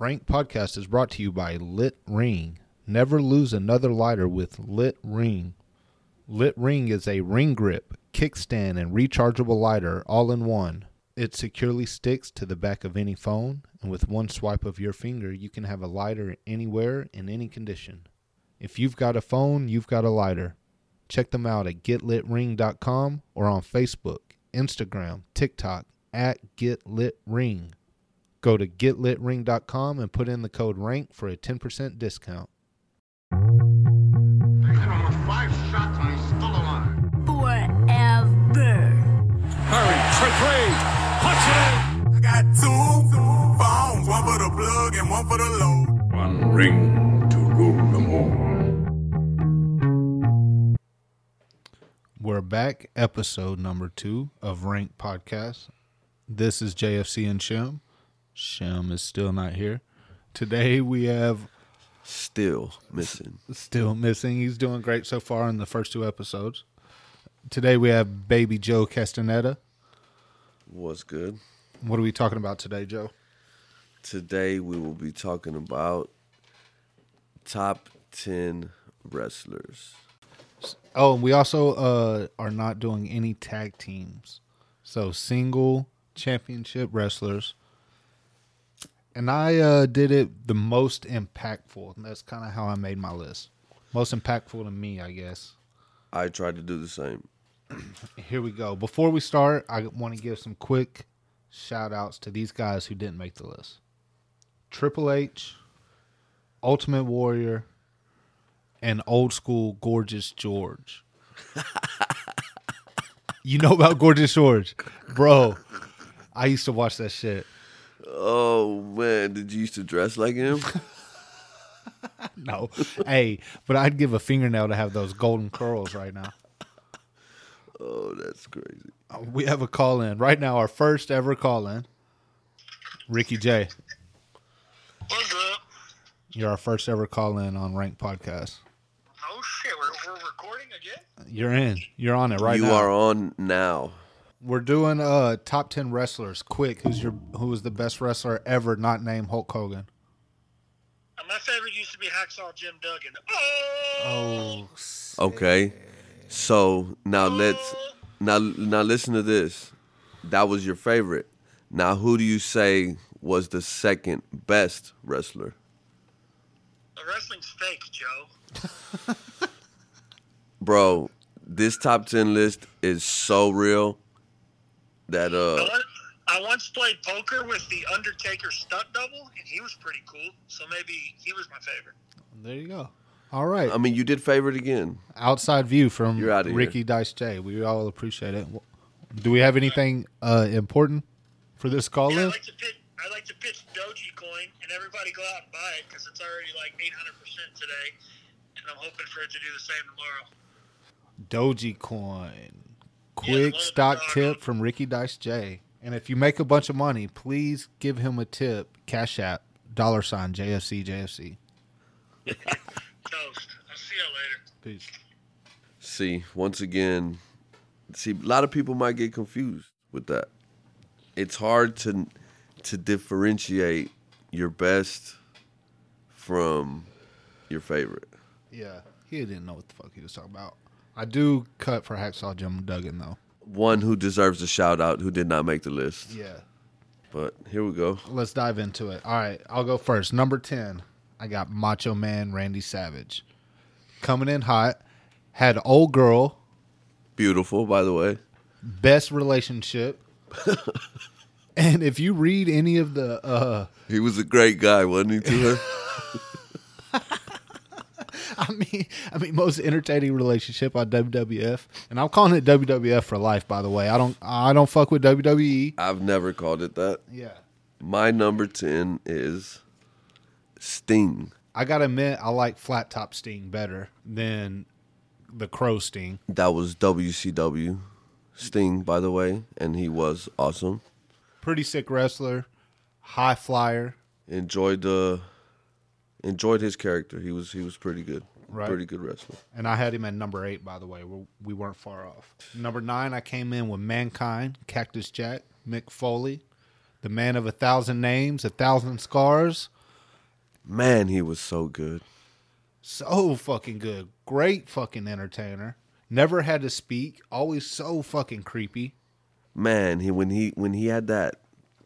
Rank Podcast is brought to you by Lit Ring. Never lose another lighter with Lit Ring. Lit Ring is a ring grip, kickstand, and rechargeable lighter all in one. It securely sticks to the back of any phone, and with one swipe of your finger, you can have a lighter anywhere in any condition. If you've got a phone, you've got a lighter. Check them out at getlitring.com or on Facebook, Instagram, TikTok at getlitring. Go to getlitring.com and put in the code RANK for a 10% discount. Forever. Hurry, for three. It. I got two phones, one for the plug and one for the load. One ring to rule them all. We're back, episode number two of Rank Podcast. This is JFC and Shem. Shem is still not here. Today we have Still missing. still missing. He's doing great so far in the first two episodes. Today we have baby Joe Castaneda. What's good? What are we talking about today, Joe? Today we will be talking about top 10 wrestlers. Oh, and we also uh, are not doing any tag teams. So single championship wrestlers. And I uh, did it the most impactful. And that's kind of how I made my list. Most impactful to me, I guess. I tried to do the same. Here we go. Before we start, I want to give some quick shout outs to these guys who didn't make the list Triple H, Ultimate Warrior, and old school Gorgeous George. you know about Gorgeous George? Bro, I used to watch that shit. Oh man, did you used to dress like him? No. hey, but I'd give a fingernail to have those golden curls right now. oh, that's crazy. Uh, we have a call in. Right now, our first ever call in. Ricky J. What's up? You're our first ever call in on Rank Podcast. Oh shit, we're, we're recording again? You're in. You're on it right you now. You are on now. We're doing uh top ten wrestlers. Quick, who's your who was the best wrestler ever not named Hulk Hogan? Uh, my favorite used to be Hacksaw Jim Duggan. Oh, Oh! Okay. So now let's now now listen to this. That was your favorite. Now who do you say was the second best wrestler? The wrestling's fake, Joe. Bro, this top 10 list is so real that uh I once played poker with the Undertaker stunt double, and he was pretty cool. So maybe he was my favorite. there you go. All right, I mean you did favorite again. outside view from You're outta here. Ricky Dice J. We all appreciate it. Do we have anything uh important for this call Yeah, I in? like to pitch. I like to pitch Dogecoin, and everybody go out and buy it because it's already like 800 percent today, and I'm hoping for it to do the same tomorrow. Dogecoin. Quick Yeah, stock tip from Ricky Dice J. And if you make a bunch of money, please give him a tip. Cash app, dollar sign, JFC, JFC. Toast. I'll see you later. Peace. See, once again, see a lot of people might get confused with that. It's hard to to differentiate your best from your favorite. Yeah, he didn't know what the fuck he was talking about. I do cut for Hacksaw Jim Duggan, though. One who deserves a shout out who did not make the list. Yeah. But here we go. Let's dive into it. All right, I'll go first. Number 10, I got Macho Man Randy Savage. Coming in hot, had old girl, Beautiful, by the way. best relationship. and if you read any of the uh He was a great guy, wasn't he, to her? I mean I mean most entertaining relationship on WWF. And I'm calling it WWF for life by the way. I don't I don't fuck with WWE. I've never called it that. Yeah. My number 10 is Sting. I got to admit I like flat top Sting better than the Crow Sting. That was WCW Sting, by the way, and he was awesome. Pretty sick wrestler, high flyer. Enjoyed the enjoyed his character. He was he was pretty good. Right. Pretty good wrestler. And I had him at number eight, by the way. We, we weren't far off. Number nine, I came in with Mankind, Cactus Jack, Mick Foley, the man of a thousand names, a thousand scars, Man, he was so good. So fucking good. Great fucking entertainer. Never had to speak. Always so fucking creepy. Man, he when he when he had that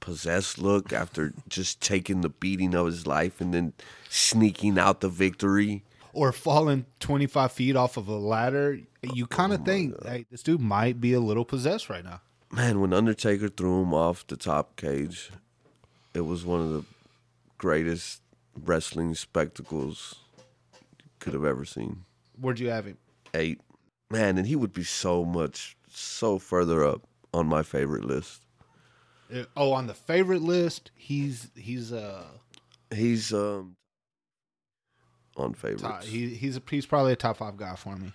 possessed look after just taking the beating of his life and then sneaking out the victory. Or falling 25 feet off of a ladder. You oh kind of think, hey, this dude might be a little possessed right now. Man, when Undertaker threw him off the top cage, it was one of the greatest wrestling spectacles you could have ever seen. Where'd you have him? Eight. Man, and he would be so much so further up on my favorite list. Oh, on the favorite list, he's he's uh He's um on favorites. top, he he's a, he's probably a top five guy for me.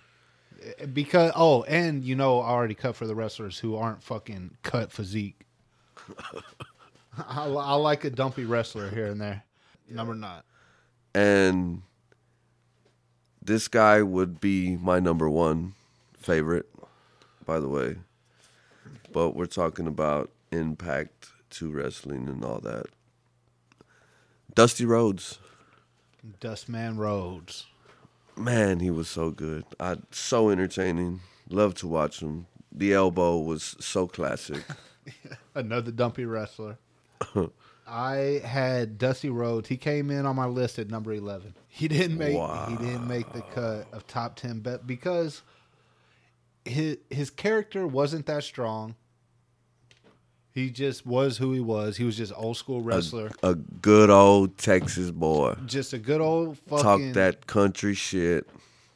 Because oh, and you know, I already cut for the wrestlers who aren't fucking cut physique. I, I like a dumpy wrestler here and there. Number nine. and this guy would be my number one favorite, by the way. But we're talking about impact to wrestling and all that. Dusty Rhodes, Dustman Rhodes. man, he was so good. I so entertaining. Love to watch him. The elbow was so classic. Another dumpy wrestler. I had Dusty Rhodes. He came in on my list at number eleven. He didn't make he didn't make the cut of top ten but because his his character wasn't that strong. He just was who he was. He was just old school wrestler. A good old Texas boy. just a good old fucking Talk that country shit.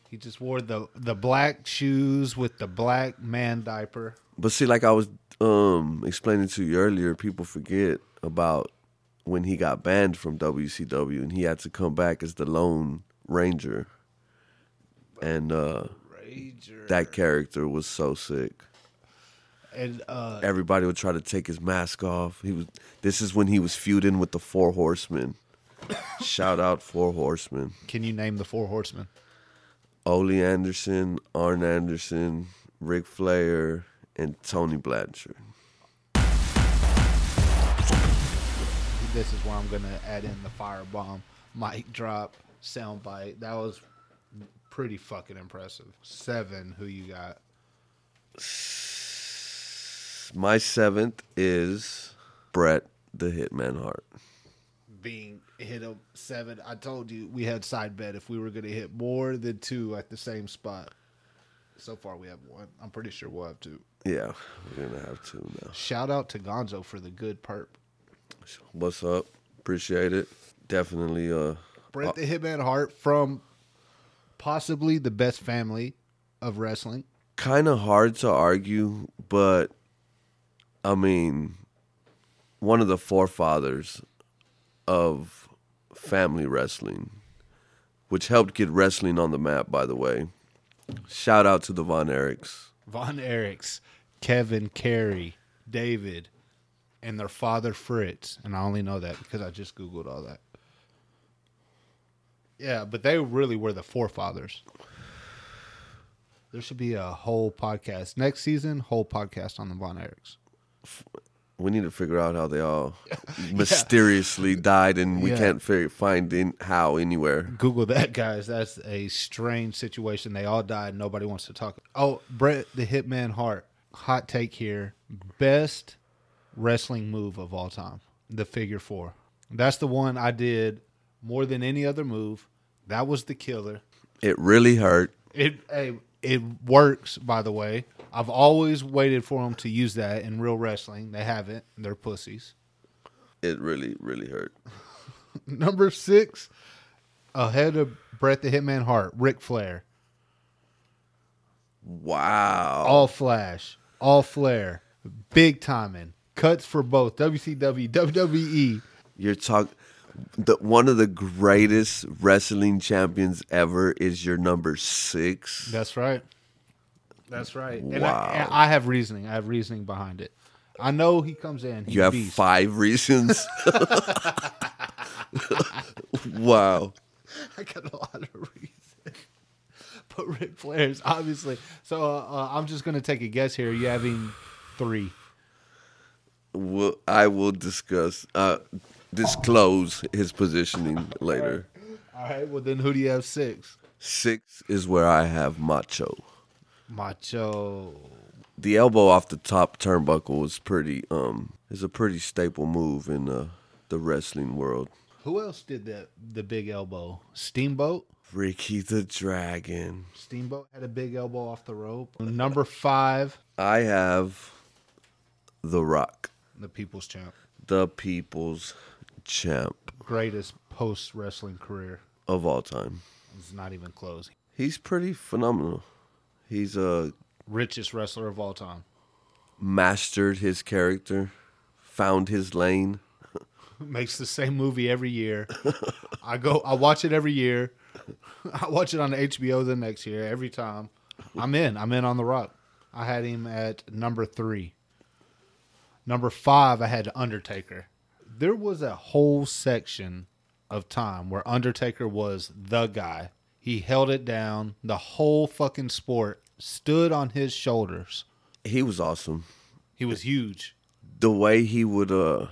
He just wore the the black shoes with the black man diaper. But see, like I was um explaining to you earlier, people forget about when he got banned from WCW and he had to come back as the Lone Ranger. And uh that character was so sick. And uh Everybody would try to take his mask off. He was this is when he was feuding with the Four Horsemen. Shout out Four Horsemen. can you name the four horsemen? Ole Anderson, Arn Anderson, Ric Flair, and Tony Blanchard. this is where I'm gonna add in the firebomb, mic drop, sound bite. That was pretty fucking impressive. Seven, who you got? My seventh is Bret the Hitman Hart. Being hit a seven. I told you we had side bet if we were gonna hit more than two at the same spot. So far we have one. I'm pretty sure we'll have two. Yeah, we're gonna have two now. Shout out to Gonzo for the good perp. What's up? Appreciate it. Definitely. Uh, Bret the Hitman Hart from possibly the best family of wrestling. kind of hard to argue, but I mean, one of the forefathers of family wrestling, which helped get wrestling on the map. By the way, shout out to the Von Erichs. Von Erichs, Kevin Kerry, David, and their father Fritz. And I only know that because I just Googled all that. Yeah, but they really were the forefathers. There should be a whole podcast. Next season, whole podcast on the Von Erichs. We need to figure out how they all mysteriously died, and we Yeah. can't fi- find in how anywhere. Google that, guys. That's a strange situation. They all died. Nobody wants to talk. Oh, Brett the Hitman Hart. Hot take here. Best wrestling move of all time. The figure four. That's the one I did more than any other move. That was the killer. It really hurt. It hey, it works, by the way. I've always waited for them to use that in real wrestling. They haven't. They're pussies. It really, really hurt. Number six, ahead of Bret the Hitman Hart, Ric Flair. Wow. all flash, all flair, big timing, cuts for both WCW, WWE. You're talking. The, one of the greatest wrestling champions ever is your number six. That's right. That's right. And, Wow. I, and I have reasoning. I have reasoning behind it. I know he comes in. You have beast. five reasons. wow. I got a lot of reasons. But Ric Flair's obviously. So uh, uh, I'm just gonna take a guess here. You having three? Well, I will discuss. Uh, disclose his positioning later. All right. Well, then who do you have six? Six is where I have Macho. Macho. The elbow off the top turnbuckle is pretty um is a pretty staple move in uh, the wrestling world. Who else did that? The big elbow. Steamboat. Ricky the Dragon. Steamboat had a big elbow off the rope. Number five, I have The Rock, the People's Champ. the people's champ Greatest post wrestling career. of all time. It's not even close. He's pretty phenomenal. He's uh Richest wrestler of all time. mastered his character, found his lane. Makes the same movie every year. I go. I watch it every year. I watch it on HBO the next year every time. I'm in. I'm in on the Rock. I had him at number three. Number five, I had Undertaker. There was a whole section of time where Undertaker was the guy. He held it down. The whole fucking sport stood on his shoulders. He was awesome. He was huge. The way he would uh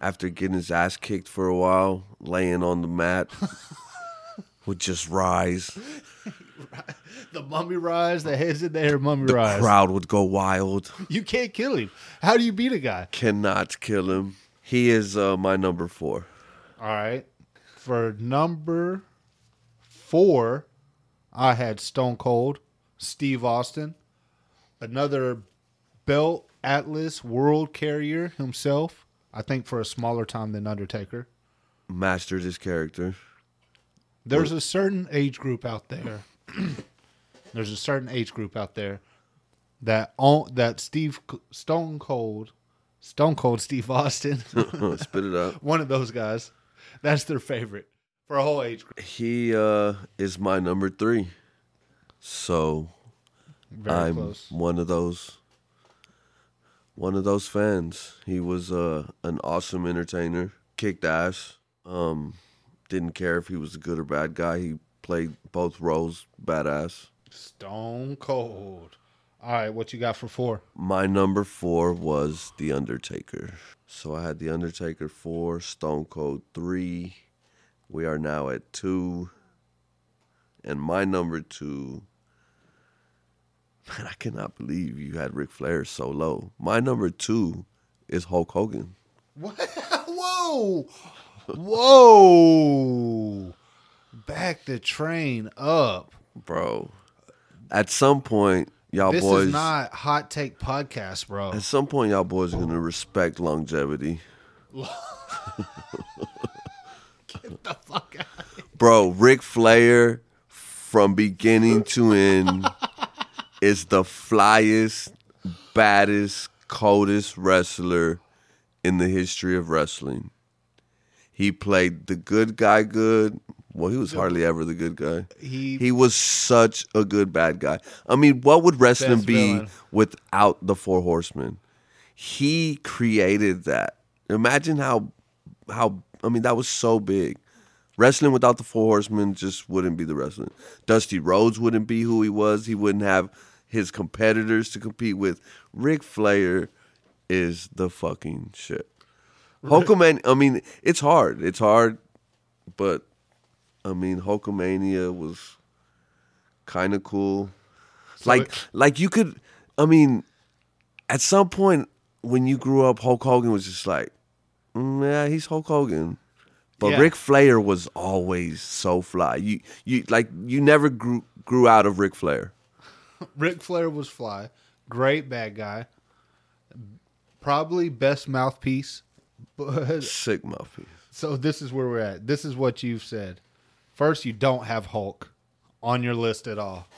after getting his ass kicked for a while, laying on the mat would just rise. The mummy rise, the heads in there, mummy The rise. The crowd would go wild. You can't kill him. How do you beat a guy? Cannot kill him. He is uh, my number four. All right. For number four, I had Stone Cold, Steve Austin, another belt Atlas world carrier himself. I think for a smaller time than Undertaker. Mastered his character. There's a certain age group out there. There's a certain age group out there that on, that Steve Stone Cold, Stone Cold Steve Austin, Spit it out. one of those guys. That's their favorite for a whole age group. He uh, is my number three. So Very I'm close. one of those one of those fans. He was uh, an awesome entertainer, kicked ass. Um, didn't care if he was a good or bad guy. He played both roles badass. Stone Cold. All right, what you got for four? My number four was The Undertaker. So I had The Undertaker four, Stone Cold three. We are now at two. And my number two. Man, I cannot believe you had Ric Flair so low. My number two is Hulk Hogan. What? Whoa! Whoa! Back the train up. Bro. At some point, y'all this boys is not hot take podcast, bro. at some point y'all boys are gonna respect longevity. the fuck out. Bro, Ric Flair from beginning to end is the flyest, baddest, coldest wrestler in the history of wrestling. He played the good guy good. Well, he was hardly ever the good guy. He- he was such a good bad guy. I mean, what would wrestling Best be villain. without the Four Horsemen? He created that. Imagine how how I mean that was so big. Wrestling without the Four Horsemen just wouldn't be the wrestling. Dusty Rhodes wouldn't be who he was. He wouldn't have his competitors to compete with. Ric Flair is the fucking shit. Hulkamania, I mean, it's hard. It's hard, but I mean, Hulkamania was kind of cool. like, it- like you could. I mean, at some point when you grew up, Hulk Hogan was just like, mm, yeah, he's Hulk Hogan. But Yeah. Ric Flair was always so fly. You, you like, you never grew grew out of Ric Flair. Ric Flair was fly. Great bad guy. Probably best mouthpiece. But Sick mouthpiece. so this is where we're at. This is what you've said. First, you don't have Hulk on your list at all.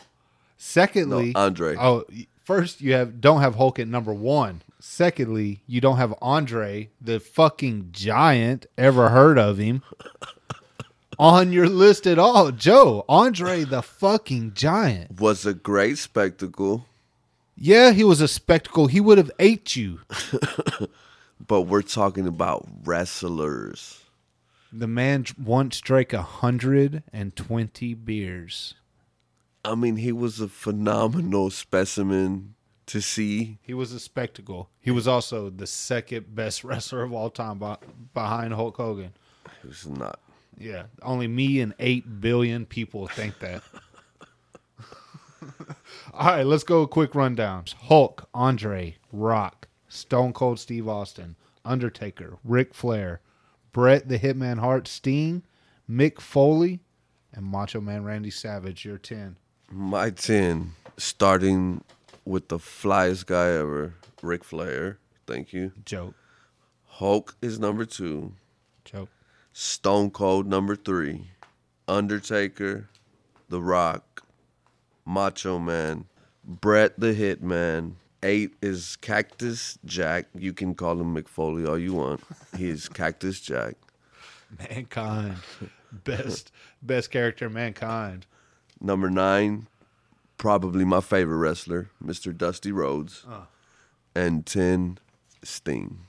Secondly, No, Andre. Oh, first you have don't have Hulk at number one. Secondly, you don't have Andre, the fucking giant. Ever heard of him? on your list at all, Joe? Andre, the fucking giant. Was a great spectacle, Yeah, he was a spectacle. He would have ate you. but we're talking about wrestlers. The man once drank a hundred and twenty beers. I mean, he was a phenomenal specimen to see. He was a spectacle. He was also the second best wrestler of all time be- behind Hulk Hogan. It was not. Yeah, only me and 8 billion people think that. All right, let's go a quick rundown. Hulk, Andre, Rock, Stone Cold Steve Austin, Undertaker, Ric Flair, Bret the Hitman Hart, Sting, Mick Foley, and Macho Man Randy Savage. Your 10. My 10, starting with the flyest guy ever, Ric Flair. Thank you. Joke. Hulk is number two. Joke. Stone Cold number three. Undertaker, The Rock, Macho Man, Bret the Hitman. Eight is Cactus Jack. You can call him Mick Foley all you want. He is Cactus Jack. Mankind. Best best character mankind. Number nine, probably my favorite wrestler, Mr. Dusty Rhodes. And 10, Sting.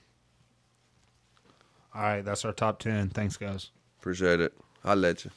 All right, that's our top 10. Thanks guys. Appreciate it. I'll let you.